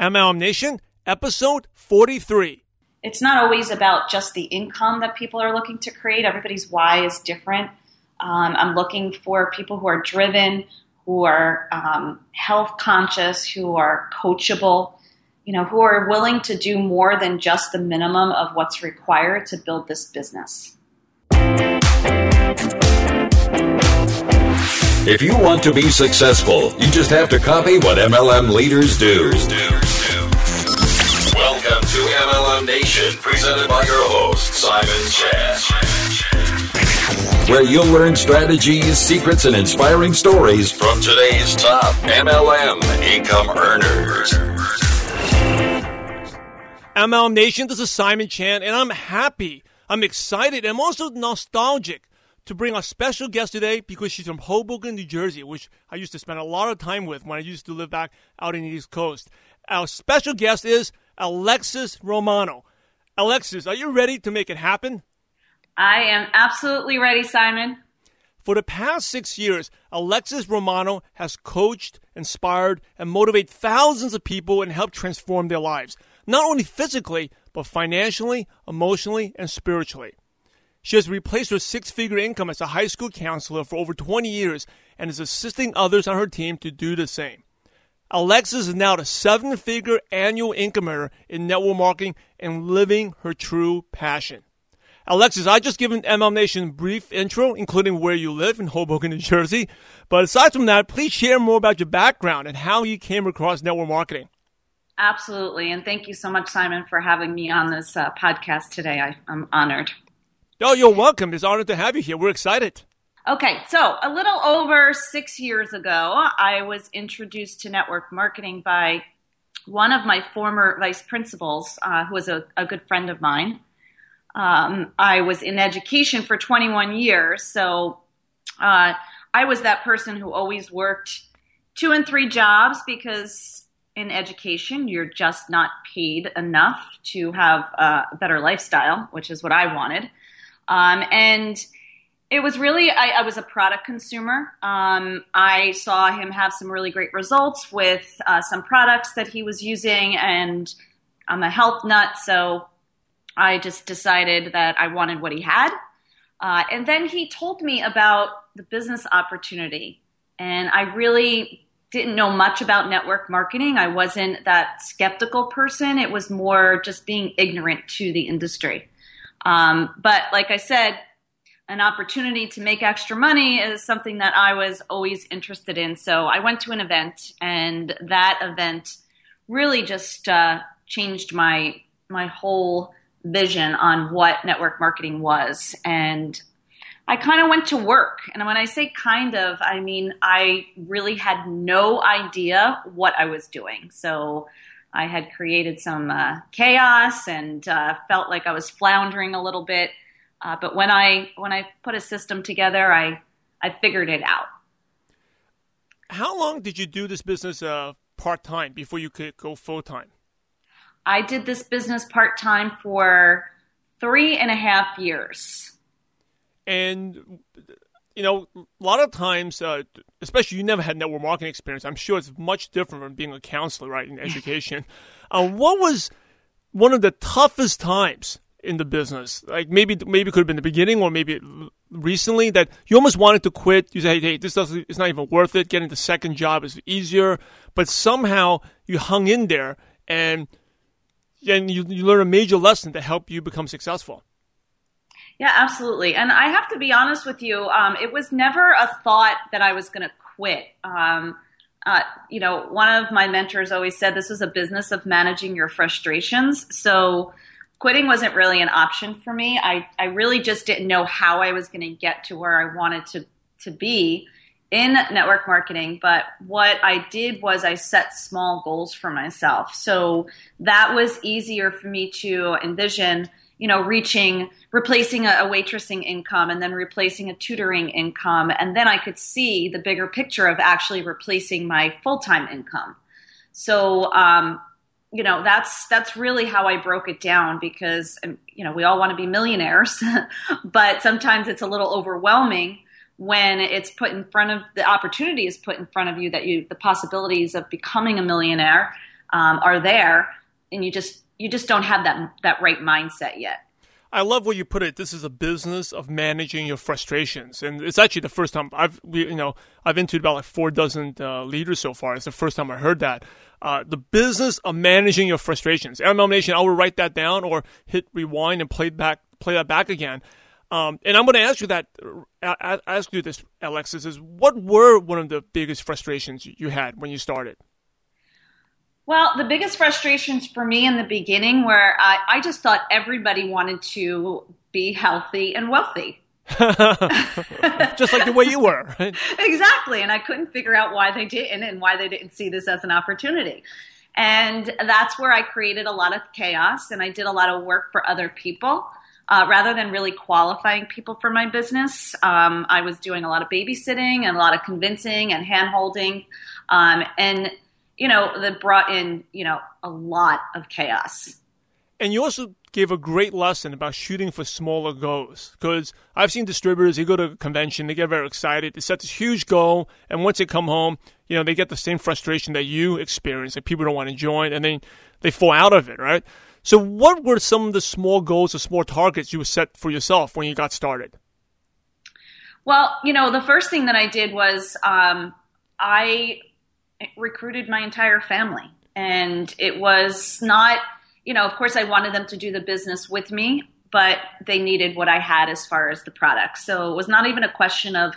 MLM Nation, episode 43. It's not always about just the income that people are looking to create. Everybody's why is different. Um, I'm looking for people who are driven, who are um, health conscious, who are coachable, you know, who are willing to do more than just the minimum of what's required to build this business. If you want to be successful, you just have to copy what MLM leaders do. MLM presented by your host, Simon Chan. Where you'll learn strategies, secrets, and inspiring stories from today's top MLM income earners. MLM Nation, this is Simon Chan, and I'm happy, I'm excited, I'm also nostalgic to bring a special guest today because she's from Hoboken, New Jersey, which I used to spend a lot of time with when I used to live back out in the East Coast. Our special guest is Alexis Romano. Alexis, are you ready to make it happen? I am absolutely ready, Simon. For the past six years, Alexis Romano has coached, inspired, and motivated thousands of people and helped transform their lives, not only physically, but financially, emotionally, and spiritually. She has replaced her six figure income as a high school counselor for over 20 years and is assisting others on her team to do the same. Alexis is now a seven figure annual income earner in network marketing and living her true passion. Alexis, I just given MLM Nation a brief intro, including where you live in Hoboken, New Jersey. But aside from that, please share more about your background and how you came across network marketing. Absolutely. And thank you so much, Simon, for having me on this uh, podcast today. I, I'm honored. Oh, you're welcome. It's an honor to have you here. We're excited. Okay, so a little over six years ago, I was introduced to network marketing by one of my former vice principals, uh, who was a, a, good friend of mine. Um, I was in education for 21 years, so uh, I was that person who always worked two and three jobs because in education, you're just not paid enough to have a better lifestyle, which is what I wanted. Um, and it was really, I, I was a product consumer. Um, I saw him have some really great results with uh, some products that he was using, and I'm a health nut, so I just decided that I wanted what he had. Uh, and then he told me about the business opportunity. And I really didn't know much about network marketing. I wasn't that skeptical person. It was more just being ignorant to the industry. Um, but like I said, an opportunity to make extra money is something that I was always interested in. So I went to an event, and that event really just uh, changed my my whole vision on what network marketing was. And I kind of went to work. And when I say kind of, I mean I really had no idea what I was doing. So I had created some uh, chaos and uh, felt like I was floundering a little bit. Uh, but when I when I put a system together, I I figured it out. How long did you do this business uh, part time before you could go full time? I did this business part time for three and a half years. And you know, a lot of times, uh, especially you never had network marketing experience. I'm sure it's much different from being a counselor, right, in education. uh, what was one of the toughest times in the business? Like maybe maybe it could have been the beginning, or maybe recently that you almost wanted to quit. You say, "Hey, this doesn't. It's not even worth it. Getting the second job is easier." But somehow you hung in there, and and you you learn a major lesson to help you become successful. Yeah, absolutely. And I have to be honest with you, um, it was never a thought that I was going to quit. Um, uh, you know, one of my mentors always said this was a business of managing your frustrations. So quitting wasn't really an option for me. I, I really just didn't know how I was going to get to where I wanted to, to be in network marketing. But what I did was I set small goals for myself. So that was easier for me to envision you know, reaching, replacing a, a waitressing income and then replacing a tutoring income. And then I could see the bigger picture of actually replacing my full time income. So, um, you know, that's, that's really how I broke it down because, um, you know, we all want to be millionaires, but sometimes it's a little overwhelming when it's put in front of the opportunity is put in front of you that you, the possibilities of becoming a millionaire um, are there, and you just you just don't have that that right mindset yet. I love where you put it. This is a business of managing your frustrations, and it's actually the first time I've you know I've interviewed about like four dozen uh, leaders so far. It's the first time I heard that. Uh, the business of managing your frustrations. MLM Nation, I will write that down or hit rewind and play back play that back again. Um, and I'm going to ask you that. Uh, ask you this, Alexis. Is what were one of the biggest frustrations you had when you started? Well, the biggest frustrations for me in the beginning were I, I just thought everybody wanted to be healthy and wealthy. just like the way you were. Right? Exactly. And I couldn't figure out why they didn't and why they didn't see this as an opportunity. And that's where I created a lot of chaos and I did a lot of work for other people. Uh, rather than really qualifying people for my business, um, I was doing a lot of babysitting and a lot of convincing and hand holding. Um, and you know, that brought in, you know, a lot of chaos. And you also gave a great lesson about shooting for smaller goals. Because I've seen distributors, they go to a convention, they get very excited, they set this huge goal, and once they come home, you know, they get the same frustration that you experience, that people don't want to join, and then they fall out of it, right? So, what were some of the small goals or small targets you set for yourself when you got started? Well, you know, the first thing that I did was um, I recruited my entire family. And it was not, you know, of course, I wanted them to do the business with me, but they needed what I had as far as the product. So it was not even a question of,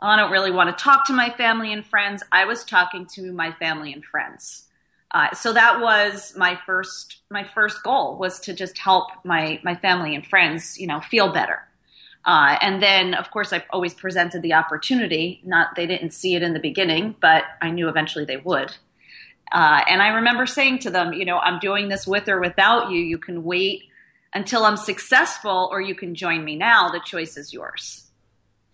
oh, I don't really want to talk to my family and friends. I was talking to my family and friends. Uh, so that was my first my first goal was to just help my my family and friends you know feel better uh, and then, of course, I always presented the opportunity. Not they didn't see it in the beginning, but I knew eventually they would. Uh, and I remember saying to them, you know, I'm doing this with or without you. You can wait until I'm successful, or you can join me now. The choice is yours.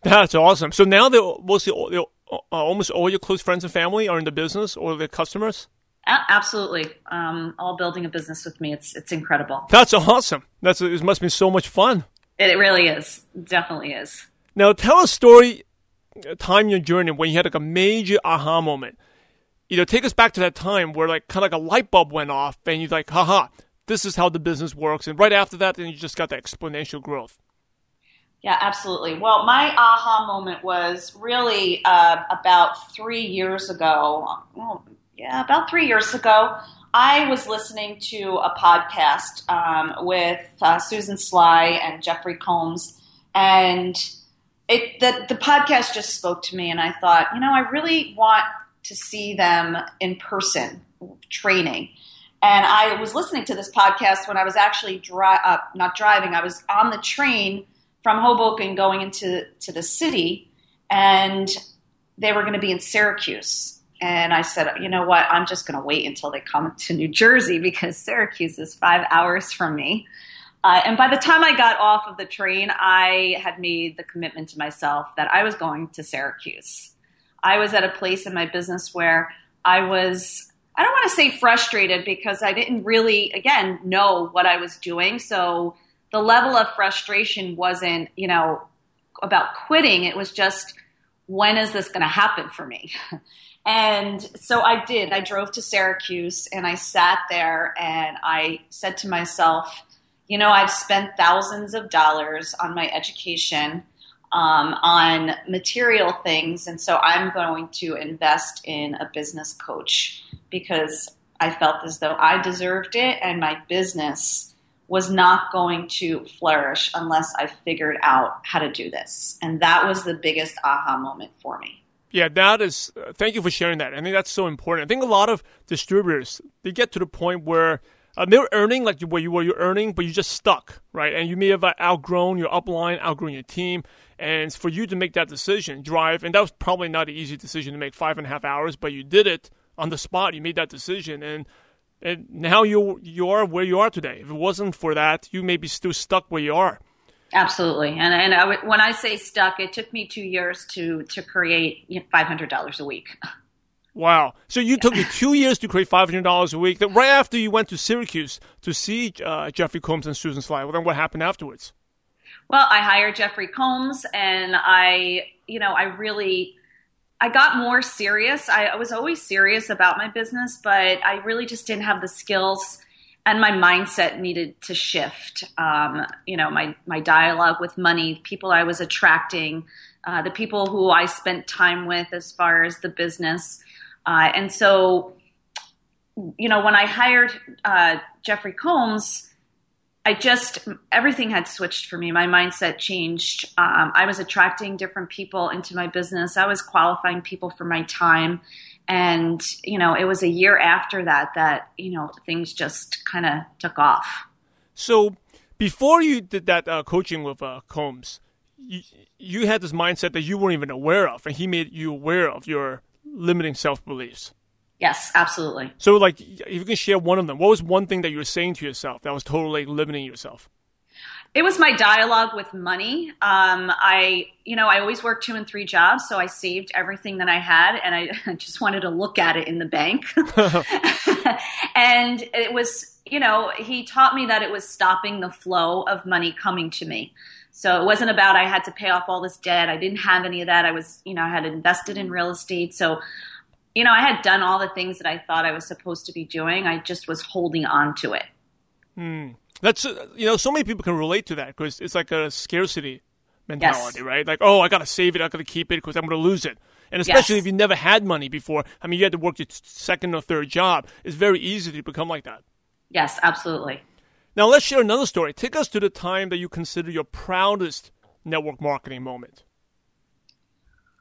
That's awesome. So now they mostly uh, almost all your close friends and family are in the business or the customers. absolutely, um, all building a business with me. It's it's incredible. That's awesome. That's it. Must be so much fun. It really is. It definitely is. Now, tell a story, a time in your journey when you had like a major aha moment. You know, take us back to that time where like kind of like a light bulb went off, and you're like, haha, this is how the business works. And right after that, then you just got the exponential growth. Yeah, absolutely. Well, my aha moment was really uh, about three years ago. Well, yeah, about three years ago. I was listening to a podcast um, with uh, Susan Sly and Jeffrey Combs, and it the the podcast just spoke to me, and I thought, you know, I really want to see them in person training. And I was listening to this podcast when I was actually dri- uh, not driving. I was on the train from Hoboken going into to the city, and they were going to be in Syracuse. And I said, you know what? I'm just going to wait until they come to New Jersey because Syracuse is five hours from me. Uh, and by the time I got off of the train, I had made the commitment to myself that I was going to Syracuse. I was at a place in my business where I was, I don't want to say frustrated because I didn't really, again, know what I was doing. So the level of frustration wasn't, you know, about quitting. It was just, when is this going to happen for me? And so I did. I drove to Syracuse and I sat there and I said to myself, you know, I've spent thousands of dollars on my education, um, on material things. And so I'm going to invest in a business coach because I felt as though I deserved it and my business was not going to flourish unless I figured out how to do this. And that was the biggest aha moment for me. Yeah, that is. Uh, thank you for sharing that. I think that's so important. I think a lot of distributors they get to the point where uh, they're earning like where you were you're earning, but you're just stuck, right? And you may have uh, outgrown your upline, outgrown your team, and for you to make that decision, drive, and that was probably not an easy decision to make five and a half hours, but you did it on the spot. You made that decision, and and now you you are where you are today. If it wasn't for that, you may be still stuck where you are. Absolutely, and and I, when I say stuck, it took me two years to to create five hundred dollars a week. Wow! So you took you two years to create five hundred dollars a week. Then right after you went to Syracuse to see uh, Jeffrey Combs and Susan Sly. Well, then what happened afterwards? Well, I hired Jeffrey Combs, and I, you know, I really I got more serious. I, I was always serious about my business, but I really just didn't have the skills and my mindset needed to shift. Um, you know, my my dialogue with money, people I was attracting, uh, the people who I spent time with as far as the business, uh, and so, you know, when I hired uh, Jeffrey Combs, I just everything had switched for me. My mindset changed. Um, I was attracting different people into my business. I was qualifying people for my time and you know it was a year after that that you know things just kind of took off. So before you did that uh, coaching with uh, combs you, you had this mindset that you weren't even aware of and he made you aware of your limiting self-beliefs. Yes absolutely. So like if you can share one of them what was one thing that you were saying to yourself that was totally limiting yourself it was my dialogue with money. Um, I, you know, I always worked two and three jobs, so I saved everything that I had, and I just wanted to look at it in the bank. and it was, you know, he taught me that it was stopping the flow of money coming to me. So it wasn't about I had to pay off all this debt. I didn't have any of that. I was, you know, I had invested in real estate. So, you know, I had done all the things that I thought I was supposed to be doing. I just was holding on to it. Hmm. That's uh, you know, so many people can relate to that because it's like a scarcity mentality, yes. right? Like, oh, I gotta save it, I gotta keep it because I'm gonna lose it. And especially yes. if you never had money before, I mean, you had to work your second or third job. It's very easy to become like that. Yes, absolutely. Now let's share another story. Take us to the time that you consider your proudest network marketing moment.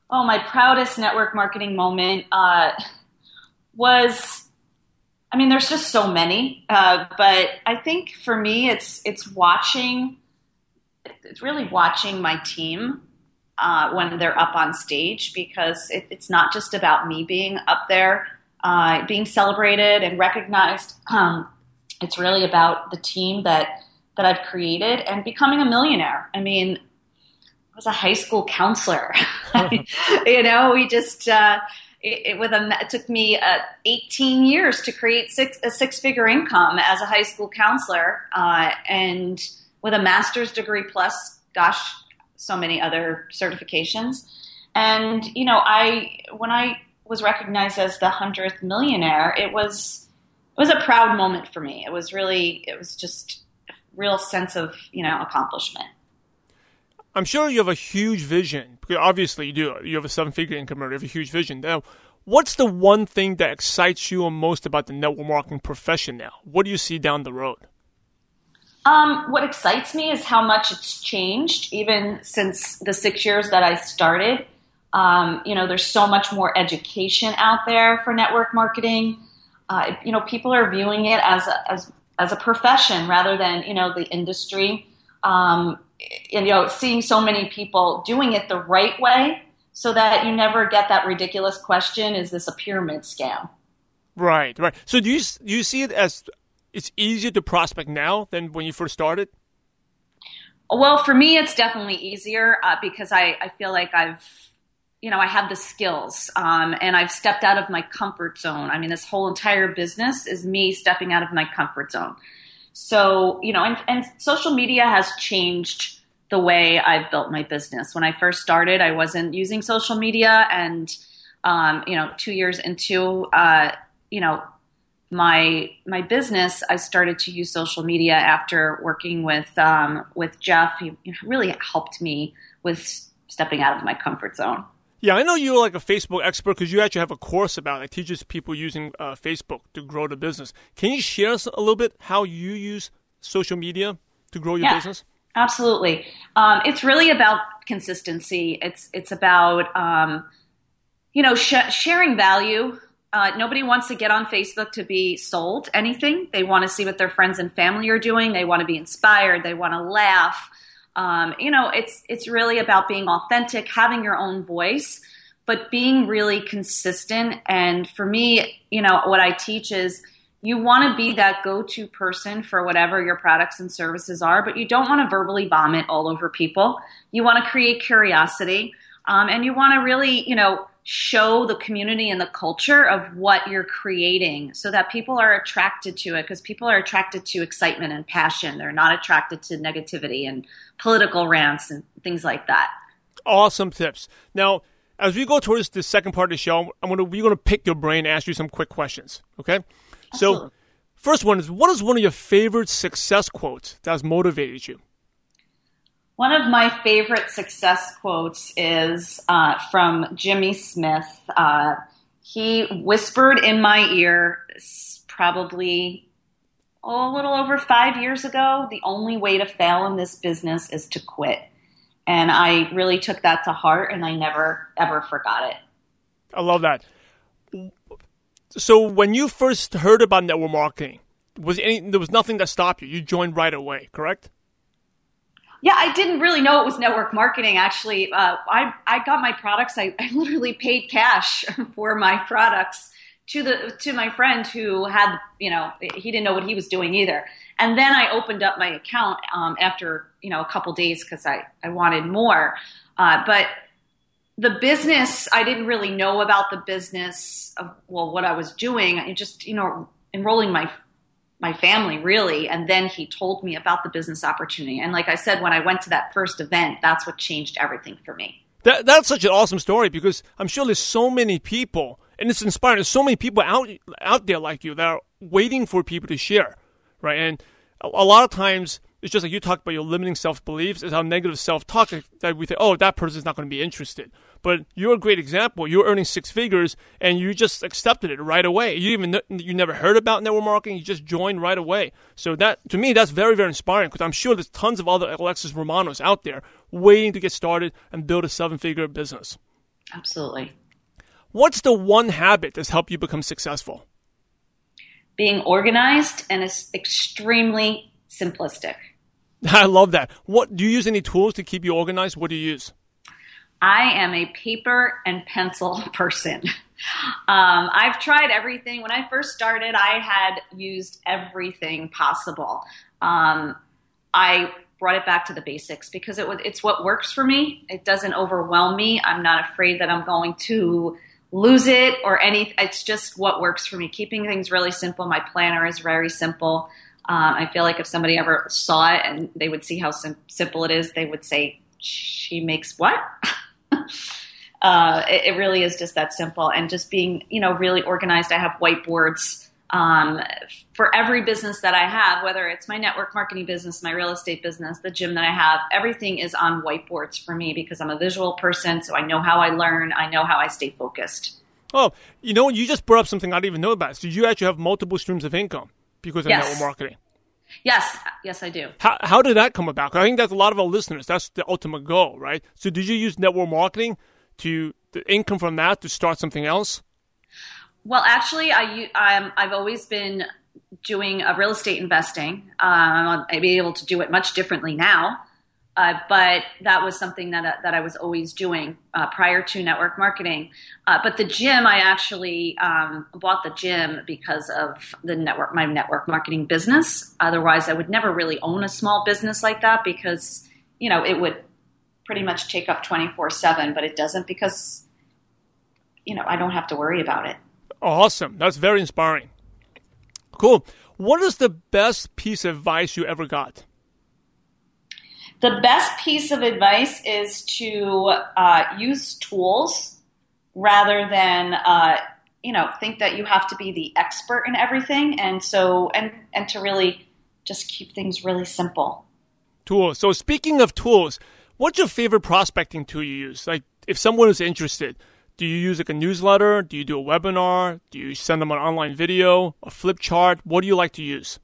Oh, my proudest network marketing moment uh, was I mean, there's just so many, uh, but I think for me, it's it's watching, it's really watching my team uh, when they're up on stage because it, it's not just about me being up there, uh, being celebrated and recognized. Um, it's really about the team that that I've created and becoming a millionaire. I mean, I was a high school counselor. you know, we just uh, it, it, with a, it took me uh, 18 years to create six, a six figure income as a high school counselor. Uh, and with a master's degree plus, gosh, so many other certifications. And, you know, I, when I was recognized as the hundredth millionaire, it was, it was a proud moment for me. It was really, it was just a real sense of, you know, accomplishment. I'm sure you have a huge vision. Because obviously, you do. You have a seven-figure income earner. You have a huge vision. Now, what's the one thing that excites you most about the network marketing profession now? What do you see down the road? Um, what excites me is how much it's changed, even since the six years that I started. Um, you know, there's so much more education out there for network marketing. Uh, you know, people are viewing it as a, as as a profession rather than you know the industry. Um, you know, seeing so many people doing it the right way so that you never get that ridiculous question is this a pyramid scam? Right, right. So do you, do you see it as it's easier to prospect now than when you first started? Well, for me, it's definitely easier uh, because I, I feel like I've, you know, I have the skills um, and I've stepped out of my comfort zone. I mean, this whole entire business is me stepping out of my comfort zone. So, you know, and, and social media has changed the way I've built my business. When I first started, I wasn't using social media, and um, you know, two years into uh, you know my my business, I started to use social media after working with um, with Jeff. He really helped me with stepping out of my comfort zone. Yeah, I know you're like a Facebook expert because you actually have a course about it. It teaches people using uh, Facebook to grow the business. Can you share us a little bit how you use social media to grow your yeah, business? Absolutely. Um, it's really about consistency. It's it's about um, you know sh- sharing value. Uh, nobody wants to get on Facebook to be sold anything. They want to see what their friends and family are doing. They want to be inspired. They want to laugh. Um, you know, it's it's really about being authentic, having your own voice, but being really consistent. And for me, you know, what I teach is you want to be that go-to person for whatever your products and services are, but you don't want to verbally vomit all over people. You want to create curiosity, um, and you want to really, you know, show the community and the culture of what you're creating so that people are attracted to it because people are attracted to excitement and passion. They're not attracted to negativity and political rants and things like that. Awesome tips. Now, as we go towards the second part of the show, I'm gonna we're gonna pick your brain, ask you some quick questions. Okay. Absolutely. So, first one is, what is one of your favorite success quotes that's motivated you? One of my favorite success quotes is uh, from Jimmy Smith. Uh, he whispered in my ear, probably oh, a little over five years ago, the only way to fail in this business is to quit. And I really took that to heart and I never, ever forgot it. I love that. So when you first heard about network marketing, was any there was nothing that stopped you. You joined right away, correct? Yeah, I didn't really know it was network marketing. Actually, uh, I I got my products. I, I literally paid cash for my products to the to my friend who had you know he didn't know what he was doing either. And then I opened up my account um, after you know a couple days because I I wanted more. Uh, but the business I didn't really know about the business of well what I was doing. I just you know enrolling my my family really and then he told me about the business opportunity. And like i said when i went to that first event that's what changed everything for me. That, that's such an awesome story because i'm sure there's so many people and it's inspiring. There's so many people out out there like you that are waiting for people to share right? And a, a lot of times it's just like you talked about your limiting self beliefs is how negative self talk that we think, oh, that person's not going to be interested. But you're a great example. You're earning six figures and you just accepted it right away. You even you never heard about network marketing. You just joined right away. So that to me, that's very very inspiring because I'm sure there's tons of other Alexis Romanos out there waiting to get started and build a seven figure business. Absolutely. What's the one habit that's helped you become successful? Being organized and is extremely simplistic. I love that. What do you use any tools to keep you organized? What do you use? I am a paper and pencil person. Um, I've tried everything. When I first started, I had used everything possible. Um, I brought it back to the basics because it was, it's what works for me. It doesn't overwhelm me. I'm not afraid that I'm going to lose it or any. It's just what works for me. Keeping things really simple. My planner is very simple. Uh, I feel like if somebody ever saw it and they would see how sim- simple it is, they would say, "She makes what?" uh, it, it, really is just that simple, and just being, you know, really organized. I have whiteboards um, for every business that I have, whether it's my network marketing business, my real estate business, the gym that I have. Everything is on whiteboards for me because I'm a visual person, so I know how I learn. I know how I stay focused. Oh, you know, you just brought up something I didn't even know about. So you actually have multiple streams of income because of yes. network marketing. Yes, yes, I do. How, how did that come about? I think that's a lot of our listeners. That's the ultimate goal, right? So, did you use network marketing to the income from that to start something else? Well, actually, I um, I've always been doing a real estate investing. Um, be able to do it much differently now. Uh, but that was something that, uh, that I was always doing uh, prior to network marketing. Uh, but the gym, I actually um, bought the gym because of the network, my network marketing business. Otherwise, I would never really own a small business like that because you know it would pretty much take up twenty four seven. But it doesn't because you know I don't have to worry about it. Awesome, that's very inspiring. Cool. What is the best piece of advice you ever got? The best piece of advice is to uh, use tools rather than uh, you know think that you have to be the expert in everything, and so and and to really just keep things really simple. Tools. So speaking of tools, what's your favorite prospecting tool you use? Like if someone is interested, do you use like a newsletter? Do you do a webinar? Do you send them an online video, a flip chart? What do you like to use?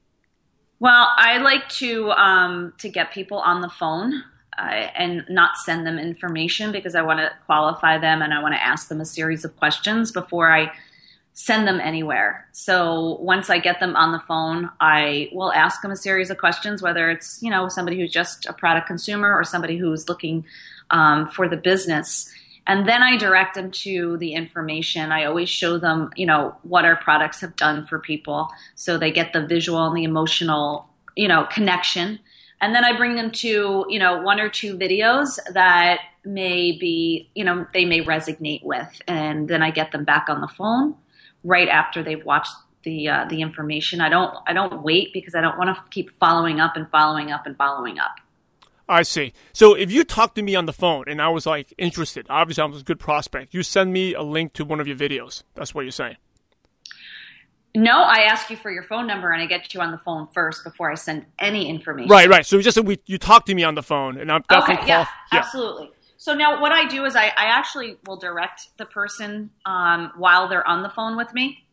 Well, I like to um, to get people on the phone uh, and not send them information because I want to qualify them and I want to ask them a series of questions before I send them anywhere. So once I get them on the phone, I will ask them a series of questions, whether it's you know somebody who's just a product consumer or somebody who's looking um, for the business and then I direct them to the information. I always show them, you know, what our products have done for people so they get the visual and the emotional, you know, connection. And then I bring them to, you know, one or two videos that may be, you know, they may resonate with. And then I get them back on the phone right after they've watched the uh, the information. I don't I don't wait because I don't want to keep following up and following up and following up. I see. So if you talk to me on the phone and I was like interested, obviously I was a good prospect. You send me a link to one of your videos. That's what you're saying. No, I ask you for your phone number and I get you on the phone first before I send any information. Right, right. So just we you talk to me on the phone and I'm definitely okay, yeah, yeah, absolutely. So now what I do is I, I actually will direct the person um, while they're on the phone with me.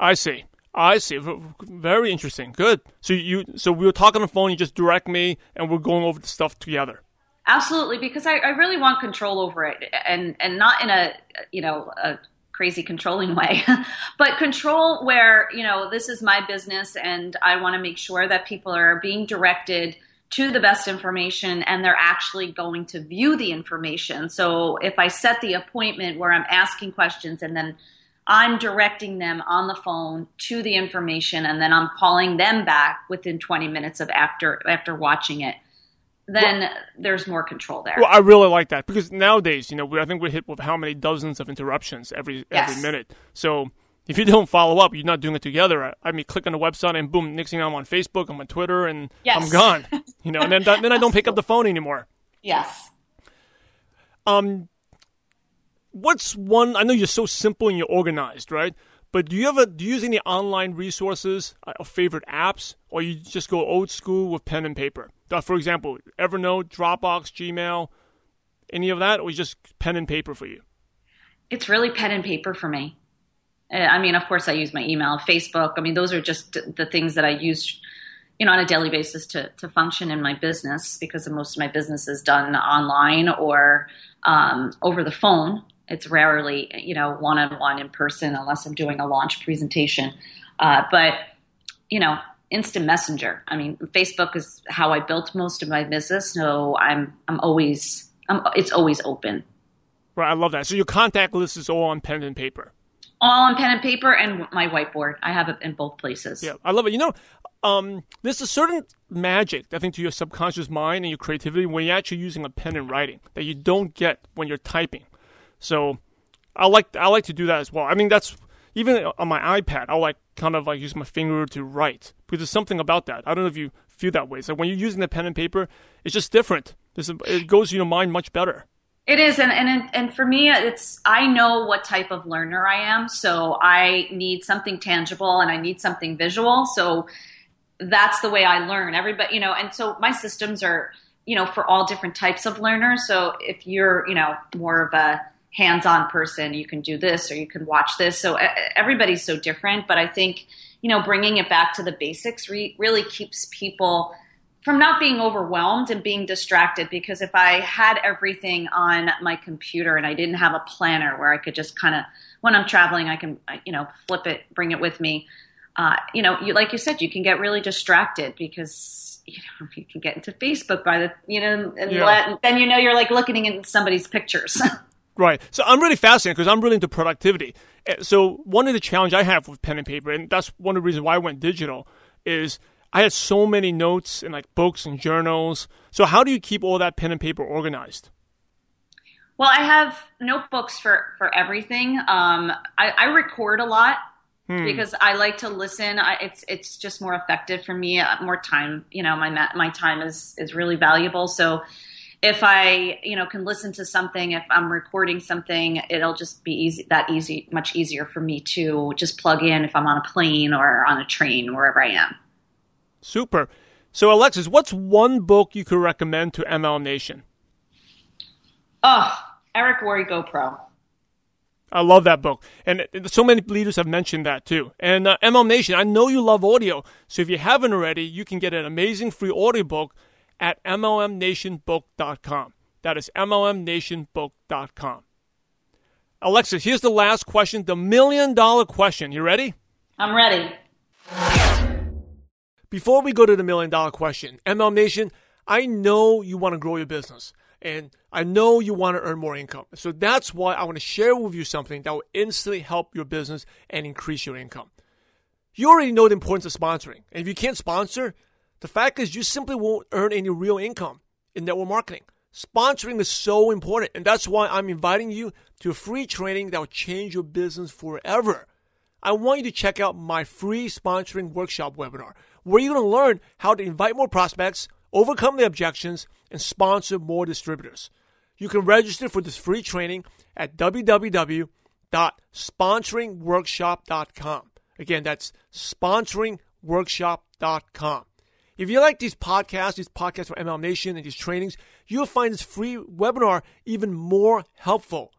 I see. I see. Very interesting. Good. So you so we were talking on the phone. You just direct me, and we're going over the stuff together. Absolutely, because I, I really want control over it, and and not in a you know a crazy controlling way, but control where you know this is my business, and I want to make sure that people are being directed to the best information and they're actually going to view the information. So if I set the appointment where I'm asking questions and then I'm directing them on the phone to the information and then I'm calling them back within 20 minutes of after after watching it. Then well, there's more control there. Well, I really like that because nowadays, you know, we, I think we're hit with how many dozens of interruptions every yes. every minute. So if you don't follow up, you're not doing it together. I mean, click on the website and boom, next thing I'm on Facebook, I'm on Twitter, and yes. I'm gone. You know, and then then I don't pick up the phone anymore. Yes. Um, what's one? I know you're so simple and you're organized, right? But do you ever do you use any online resources uh, or favorite apps, or you just go old school with pen and paper? Uh, for example, Evernote, Dropbox, Gmail, any of that, or just pen and paper for you? It's really pen and paper for me. Uh, I mean, of course, I use my email, Facebook. I mean, those are just the things that I use, you know, on a daily basis to to function in my business because most of my business is done online or um, over the phone. It's rarely, you know, one on one in person unless I'm doing a launch presentation. Uh, but, you know, instant messenger. I mean, Facebook is how I built most of my business. So I'm, I'm always, I'm, it's always open. Right. I love that. So your contact list is all on pen and paper. All on pen and paper and my whiteboard. I have it in both places. Yeah, I love it. You know, um, there's a certain magic, I think, to your subconscious mind and your creativity when you're actually using a pen and writing that you don't get when you're typing. So I like I like to do that as well. I mean that's even on my iPad. I like kind of like use my finger to write because there's something about that. I don't know if you feel that way. So when you're using the pen and paper, it's just different. It goes to your mind much better. It is, and and and for me, it's I know what type of learner I am, so I need something tangible and I need something visual. So that's the way I learn. Everybody, you know, and so my systems are, you know, for all different types of learners. So if you're, you know, more of a hands-on person you can do this or you can watch this so everybody's so different but i think you know bringing it back to the basics re- really keeps people from not being overwhelmed and being distracted because if i had everything on my computer and i didn't have a planner where i could just kind of when i'm traveling i can you know flip it bring it with me uh, you know you, like you said you can get really distracted because you know you can get into facebook by the you know and yeah. then you know you're like looking at somebody's pictures Right. So I'm really fascinated because I'm really into productivity. Eh, so one of the challenge I have with pen and paper, and that's one of the reasons why I went digital, is I had so many notes and like books and journals. So how do you keep all that pen and paper organized? Well, I have notebooks for for everything. Um, I, I record a lot hmm. because I like to listen. I, it's it's just more effective for me. Uh, more time, you know, my my time is is really valuable. So if I, you know, can listen to something, if I'm recording something, it'll just be easy, that easy, much easier for me to just plug in if I'm on a plane or on a train, wherever I am. Super. So, Alexis, what's one book you could recommend to ML Nation? Oh, Eric Worre Go Pro. I love that book. And so many leaders have mentioned that too. And uh, MLM Nation, I know you love audio. So if you haven't already, you can get an amazing free audiobook at MLMNationBook.com. That is MLMNationBook.com. Alexis, here's the last question, the million dollar question. You ready? I'm ready. Before we go to the million dollar question, MLM Nation, I know you want to grow your business and I know you want to earn more income. So that's why I want to share with you something that will instantly help your business and increase your income. You already know the importance of sponsoring. And if you can't sponsor, the fact is, you simply won't earn any real income in network marketing. Sponsoring is so important, and that's why I'm inviting you to a free training that will change your business forever. I want you to check out my free sponsoring workshop webinar, where you're going to learn how to invite more prospects, overcome the objections, and sponsor more distributors. You can register for this free training at www.sponsoringworkshop.com. Again, that's sponsoringworkshop.com. If you like these podcasts, these podcasts from MLM Nation and these trainings, you'll find this free webinar even more helpful.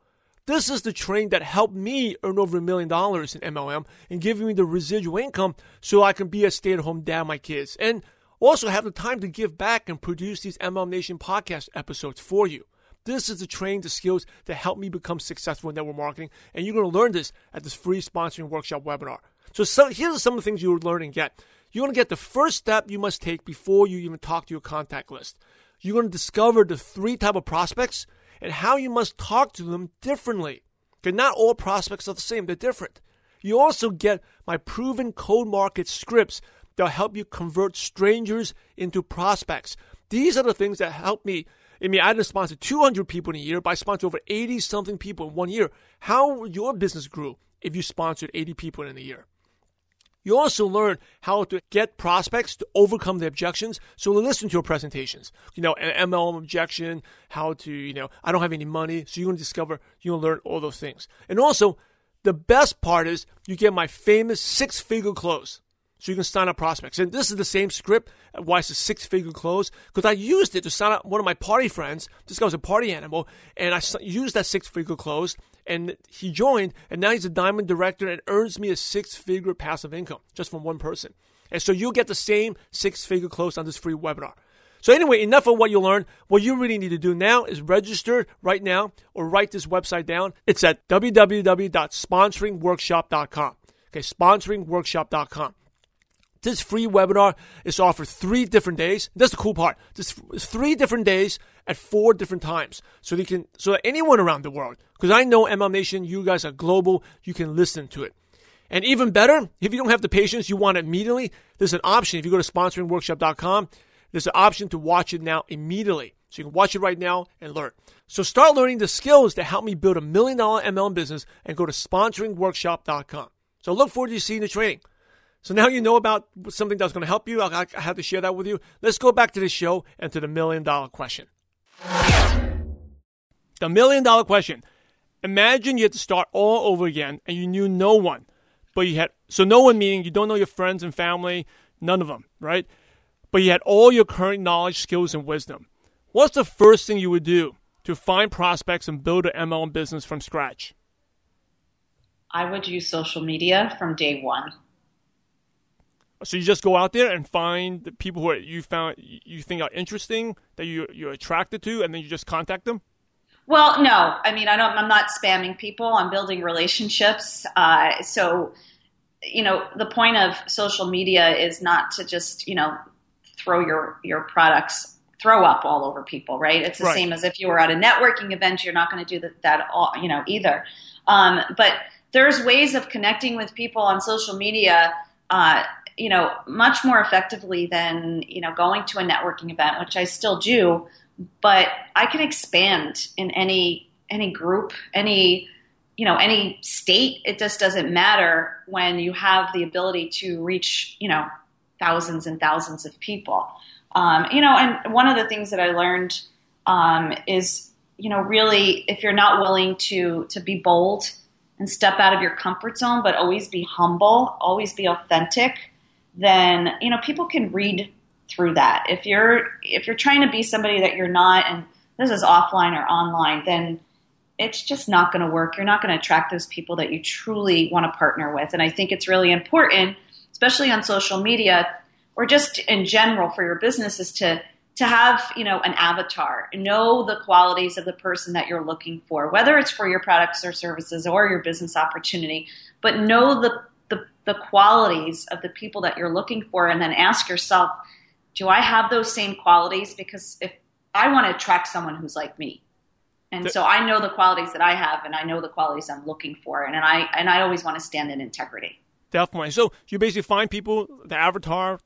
This is the training that helped me earn over a million dollars in MLM and giving me the residual income so I can be a stay at home dad my kids and also have the time to give back and produce these MLM Nation podcast episodes for you. This is the training, the skills that help me become successful in network marketing, and you're going to learn this at this free sponsoring workshop webinar. So, so here's some of the things you'll learn and get. You're going to get the first step you must take before you even talk to your contact list. You're going to discover the three type of prospects and how you must talk to them differently. Because not all prospects are the same, they're different. You also get my proven cold market scripts that'll help you convert strangers into prospects. These are the things that help me. I mean, I didn't sponsor 200 people in a year, but I sponsored over 80 something people in one year. How your business grew if you sponsored 80 people in a year? You also learn how to get prospects to overcome the objections. So listen to your presentations. You know, an MLM objection, how to, you know, I don't have any money. So you're going to discover, you're going to learn all those things. And also, the best part is you get my famous six figure close. So you can sign up prospects. And this is the same script. Uh, why it's a six figure close? Because I used it to sign up one of my party friends. This guy was a party animal. And I used that six figure close and he joined, and now he's a diamond director and earns me a six figure passive income just from one person. And so you'll get the same six figure close on this free webinar. So anyway, enough of what you learned. What you really need to do now is register right now or write this website down. It's at www.sponsoringworkshop.com. Okay, sponsoringworkshop.com. This free webinar is offered three different days. That's the cool part. This three different days at four different times, so they can so that anyone around the world, because I know MLM Nation, you guys are global, you can listen to it. And even better, if you don't have the patience, you want it immediately. There's an option. If you go to sponsoringworkshop.com, there's an option to watch it now immediately. So you can watch it right now and learn. So start learning the skills that help me build a million dollar MLM business and go to sponsoringworkshop.com. So look forward to seeing the training. So now you know about something that's going to help you. I, I had to share that with you. Let's go back to the show and to the million dollar question. The million dollar question. Imagine you had to start all over again and you knew no one, but you had, so no one meaning you don't know your friends and family, none of them, right? But you had all your current knowledge, skills, and wisdom. What's the first thing you would do to find prospects and build an MLM business from scratch? I would use social media from day one. So you just go out there and find the people who you found you think are interesting that you you're attracted to, and then you just contact them. Well, no, I mean I don't. I'm not spamming people. I'm building relationships. Uh, so, you know, the point of social media is not to just you know throw your your products throw up all over people, right? It's the right. same as if you were at a networking event. You're not going to do that, that all, you know, either. Um, but there's ways of connecting with people on social media uh, you know, much more effectively than, you know, going to a networking event, which I still do, but I can expand in any any group, any you know, any state. It just doesn't matter when you have the ability to reach, you know, thousands and thousands of people. Um, you know, and one of the things that I learned um, is, you know, really if you're not willing to to be bold and step out of your comfort zone, but always be humble, always be authentic, then you know people can read through that. If you're if you're trying to be somebody that you're not, and this is offline or online, then it's just not going to work. You're not going to attract those people that you truly want to partner with. And I think it's really important, especially on social media or just in general for your business, is to to have you know an avatar, know the qualities of the person that you're looking for, whether it's for your products or services or your business opportunity, but know the the qualities of the people that you're looking for and then ask yourself, do I have those same qualities? Because if I want to attract someone who's like me. And so I know the qualities that I have and I know the qualities I'm looking for and, and I and I always want to stand in integrity. Definitely. So you basically find people, the avatar,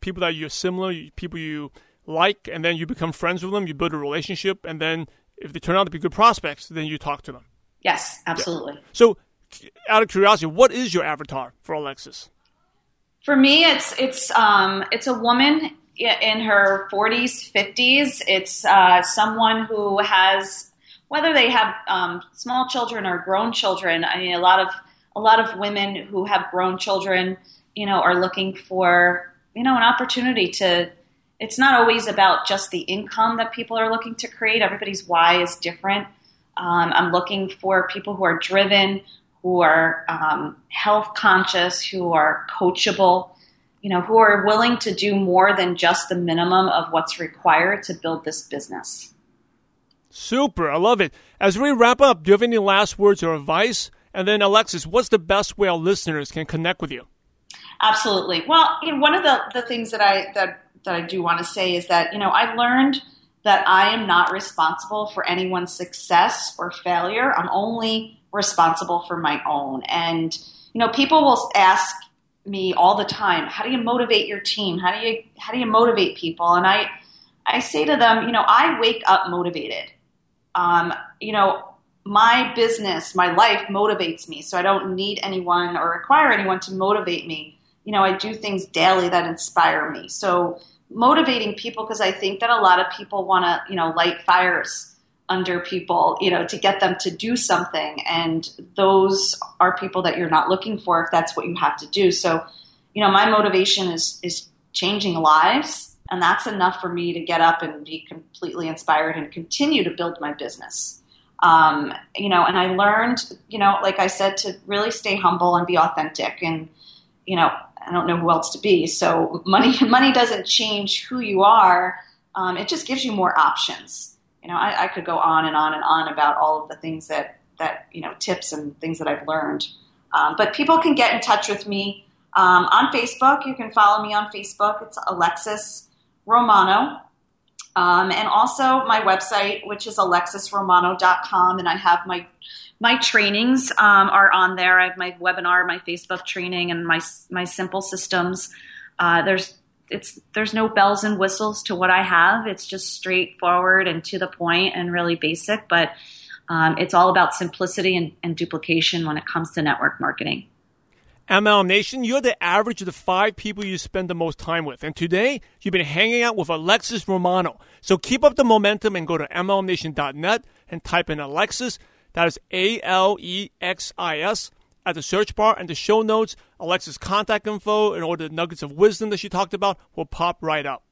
people that you're similar, people you like, and then you become friends with them, you build a relationship, and then if they turn out to be good prospects, then you talk to them. Yes, absolutely. Yeah. So out of curiosity, what is your avatar for Alexis? For me, it's it's um, it's a woman in her 40s, 50s. It's uh, someone who has, whether they have um, small children or grown children. I mean, a lot of a lot of women who have grown children, you know, are looking for you know an opportunity to. It's not always about just the income that people are looking to create. Everybody's why is different. Um, I'm looking for people who are driven, who are um, health conscious, who are coachable you know, who are willing to do more than just the minimum of what's required to build this business. Super. I love it. As we wrap up, do you have any last words or advice? And then, Alexis, what's the best way our listeners can connect with you? Absolutely. Well, you know, one of the, the things that I that that I do want to say is that you know I learned that I am not responsible for anyone's success or failure. I'm only responsible for my own. And you know, people will ask me all the time how do you motivate your team? How do you how do you motivate people? And i i say to them you know i wake up motivated. Um, you know my business my life motivates me so i don't need anyone or require anyone to motivate me. You know i do things daily that inspire me. So motivating people because i think that a lot of people want to you know light fires under people, you know, to get them to do something. And those are people that you're not looking for if that's what you have to do. So, you know, my motivation is is changing lives, and that's enough for me to get up and be completely inspired and continue to build my business. Um, you know, and I learned, you know, like I said, to really stay humble and be authentic. And you know, I don't know who else to be. So money money doesn't change who you are. Um, it just gives you more options you know, I, I, could go on and on and on about all of the things that that you know, tips and things that I've learned. Um, but people can get in touch with me um, on Facebook. You can follow me on Facebook. It's Alexis Romano. Um, and also my website, which is alexisromano.com, and I have my my trainings um, are on there. I have my webinar, my Facebook training, and my my simple systems. Uh, there's it's there's no bells and whistles to what I have. It's just straightforward and to the point and really basic. But um, it's all about simplicity and, and duplication when it comes to network marketing. MLM Nation, you're the average of the five people you spend the most time with. And today, you've been hanging out with Alexis Romano. So keep up the momentum and go to MLMNation.net and type in Alexis. That is A L E X I S at the search bar and the show notes, Alexis's contact info and all the nuggets of wisdom that she talked about will pop right up.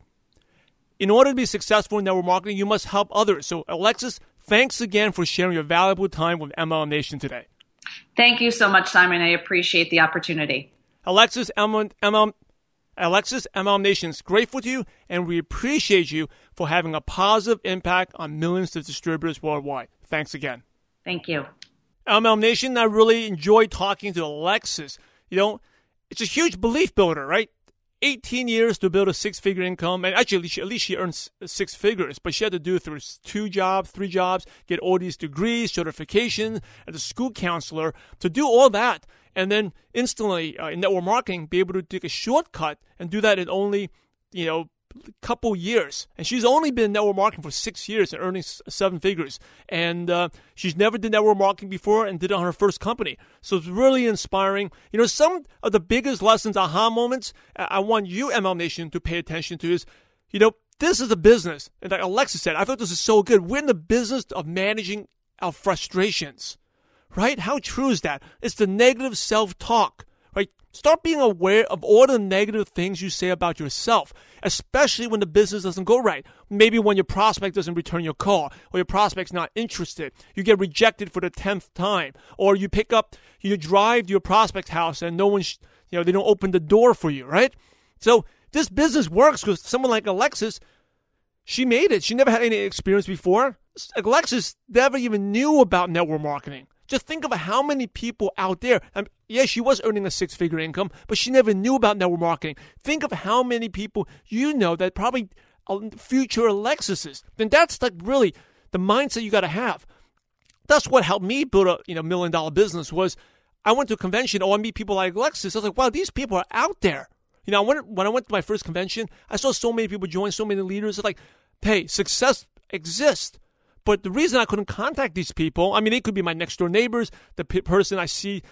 In order to be successful in network marketing, you must help others. So, Alexis, thanks again for sharing your valuable time with MLM Nation today. Thank you so much, Simon. I appreciate the opportunity. Alexis, MLM, MLM, Alexis, MLM Nation is grateful to you, and we appreciate you for having a positive impact on millions of distributors worldwide. Thanks again. Thank you. MLM Nation, I really enjoy talking to Alexis. You know, it's a huge belief builder, right? 18 years to build a six figure income. And actually, at least she earns six figures, but she had to do it through two jobs, three jobs, get all these degrees, certification, as a school counselor to do all that. And then instantly uh, in network marketing, be able to take a shortcut and do that in only, you know, couple years, and she's only been network marketing for six years and earning seven figures. And uh, she's never did network marketing before and did it on her first company. So it's really inspiring. You know, some of the biggest lessons, aha moments, I want you, MLM Nation, to pay attention to is, you know, this is a business. And like Alexis said, I thought this is so good. We're in the business of managing our frustrations, right? How true is that? It's the negative self talk? Start being aware of all the negative things you say about yourself, especially when the business doesn't go right. Maybe when your prospect doesn't return your call, or your prospect's not interested, you get rejected for the tenth time, or you pick up, you drive to your prospect's house and no one, you know, they don't open the door for you, right? So this business works because someone like Alexis, she made it. She never had any experience before. Alexis never even knew about network marketing. Just think of how many people out there. Um, Yeah, she was earning a six figure income, but she never knew about network marketing. Think of how many people you know that probably uh, future Alexis's. Then that's like really the mindset you got to have. That's what helped me build a you know million dollar business. Was I went to a convention, oh, I meet people like Alexis. I was like, wow, these people are out there. You know, when, when I went to my first convention, I saw so many people join, so many leaders. It's like, hey, success exists. But the reason I couldn't contact these people, I mean, they could be my next door neighbors, the person I see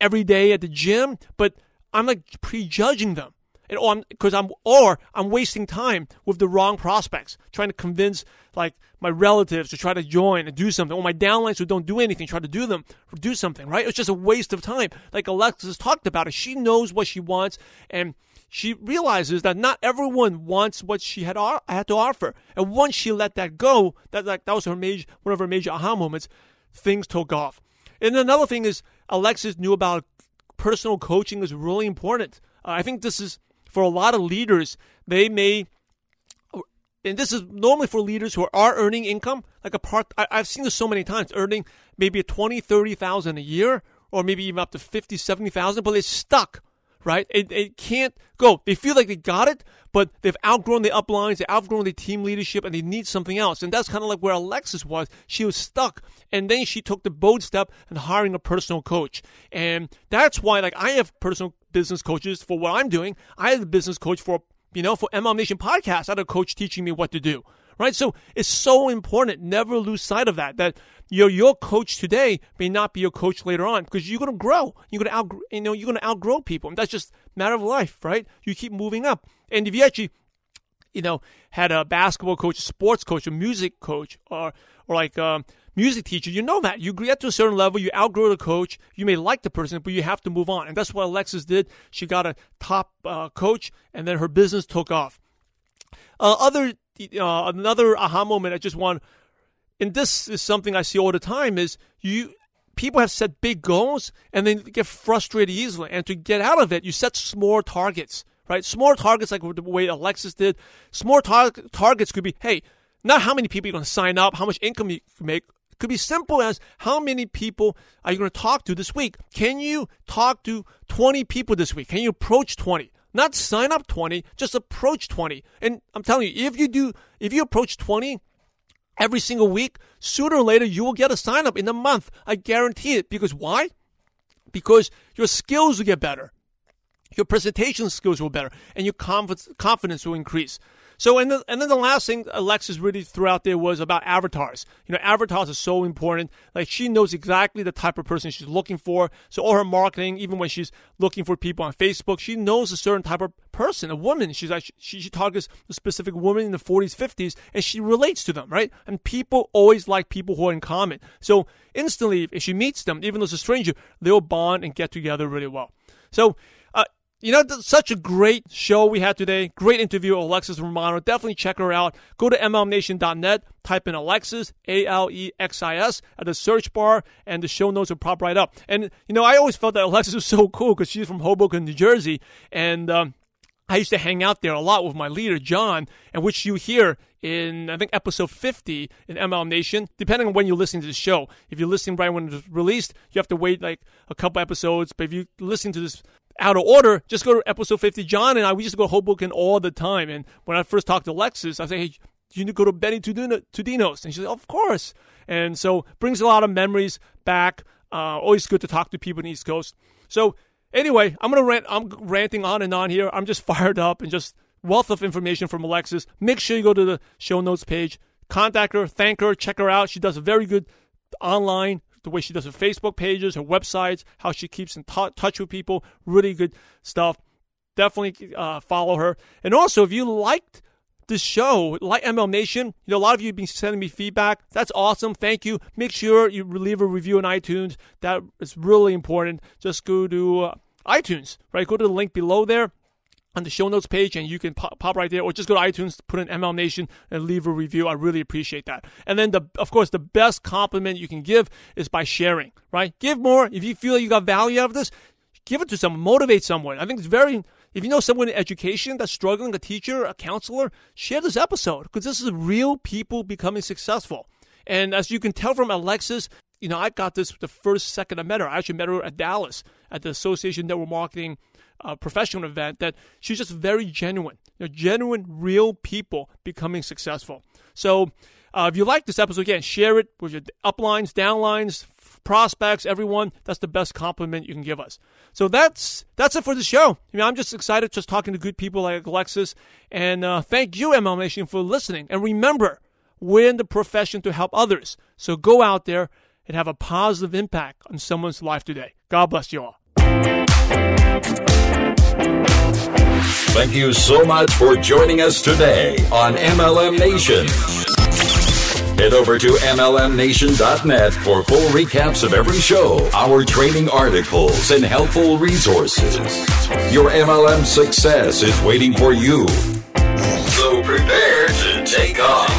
every day at the gym, but I'm like prejudging them. and oh, or because I'm, or I'm wasting time with the wrong prospects, trying to convince like my relatives to try to join and do something, or my downlines who don't do anything try to do them do something. Right? It's just a waste of time. Like Alexis talked about it. She knows what she wants, and she realizes that not everyone wants what she had had to offer. And once she let that go, that like that was her major one of her major aha moments. Things took off. And another thing is Alexis knew about personal coaching is really important. Uh, I think this is for a lot of leaders. They may, and this is normally for leaders who are earning income, like a part. I, have seen this so many times, earning maybe a 20, 30,000 a year, or maybe even up to 50, 70,000, but they're stuck right? It, it can't go. They feel like they got it, but they've outgrown the uplines, they've outgrown the team leadership, and they need something else. And that's kind of like where Alexis was. She was stuck. And then she took the bold step and hiring a personal coach. And that's why, like, I have personal business coaches for what I'm doing. I have a business coach for, you know, for MLM Nation podcast. I had a coach teaching me what to do right? So it's so important. Never lose sight of that. That your your coach today may not be your coach later on because you're going to grow. You're going to out you know you're going to outgrow people. And that's just matter of life, right? You keep moving up. And if you actually you know had a basketball coach, a sports coach, a music coach, or or like um, music teacher, you know that you get to a certain level, you outgrow the coach. You may like the person, but you have to move on. And that's what Alexis did. She got a top uh, coach, and then her business took off. Uh, other uh, another aha moment I just want, and this is something I see all the time, is you people have set big goals and then get frustrated easily. And to get out of it, you set small targets, right? Small targets like the way Alexis did. Small tar- targets could be, hey, not how many people you're going to sign up, how much income you make. It could be simple as how many people are you going to talk to this week? Can you talk to 20 people this week? Can you approach 20? Not sign up 20, just approach 20. And I'm telling you, if you do, if you approach 20 every single week, sooner or later you will get a sign up in a month. I guarantee it. Because why? Because your skills will get better. Your presentation skills will be better and your confidence will increase. So, and, the, and then the last thing Alexis really threw out there was about avatars. You know, avatars are so important. Like, she knows exactly the type of person she's looking for. So, all her marketing, even when she's looking for people on Facebook, she knows a certain type of person, a woman. She's like, she, she targets a specific woman in the 40s, 50s, and she relates to them, right? And people always like people who are in common. So, instantly, if she meets them, even though it's a stranger, they'll bond and get together really well. So, you know, such a great show we had today. Great interview Alexis Romano. Definitely check her out. Go to MLMNation.net, type in Alexis, A L E X I S, at the search bar, and the show notes will pop right up. And, you know, I always felt that Alexis was so cool because she's from Hoboken, New Jersey. And, um, I used to hang out there a lot with my leader, John, and which you hear in, I think, episode 50 in MLM Nation, depending on when you're listening to the show. If you're listening right when it's released, you have to wait like a couple episodes. But if you listen to this out of order, just go to episode 50. John and I, we used to go to Hoboken all the time. And when I first talked to Alexis, I say, hey, you need to go to Benny Tudino's. And she said, of course. And so brings a lot of memories back. Uh, always good to talk to people in the East Coast. So anyway, I'm gonna rant. I'm ranting on and on here. I'm just fired up and just wealth of information from Alexis. Make sure you go to the show notes page, contact her, thank her, check her out. She does a very good online the way she does her Facebook pages, her websites, how she keeps in t- touch with people. Really good stuff. Definitely uh, follow her. And also, if you liked this show, like MLM Nation, you know, a lot of you have been sending me feedback. That's awesome. Thank you. Make sure you leave a review on iTunes. That is really important. Just go to uh, iTunes, right? Go to the link below there on the show notes page and you can pop, pop, right there or just go to iTunes, put in MLM Nation and leave a review. I really appreciate that. And then the, of course, the best compliment you can give is by sharing, right? Give more. If you feel you got value out of this, give it to someone, motivate someone. I think it's very, if you know someone in education that's struggling, a teacher, a counselor, share this episode because this is real people becoming successful. And as you can tell from Alexis, you know, I got this the first second I met her. I actually met her at Dallas at the Association Network Marketing uh, professional event that she's just very genuine, you know, genuine, real people becoming successful. So uh, if you like this episode, again, share it with your uplines, downlines, prospects, everyone. That's the best compliment you can give us. So that's that's it for the show. I mean, I'm just excited just talking to good people like Alexis, and uh, thank you, MLM Nation, for listening. And remember, we're in the profession to help others. So go out there and have a positive impact on someone's life today. God bless you all. Thank you. So much for joining us today on MLM Nation. Head over to MLMNation.net for full recaps of every show, our training articles, and helpful resources. Your MLM success is waiting for you. So prepare to take off.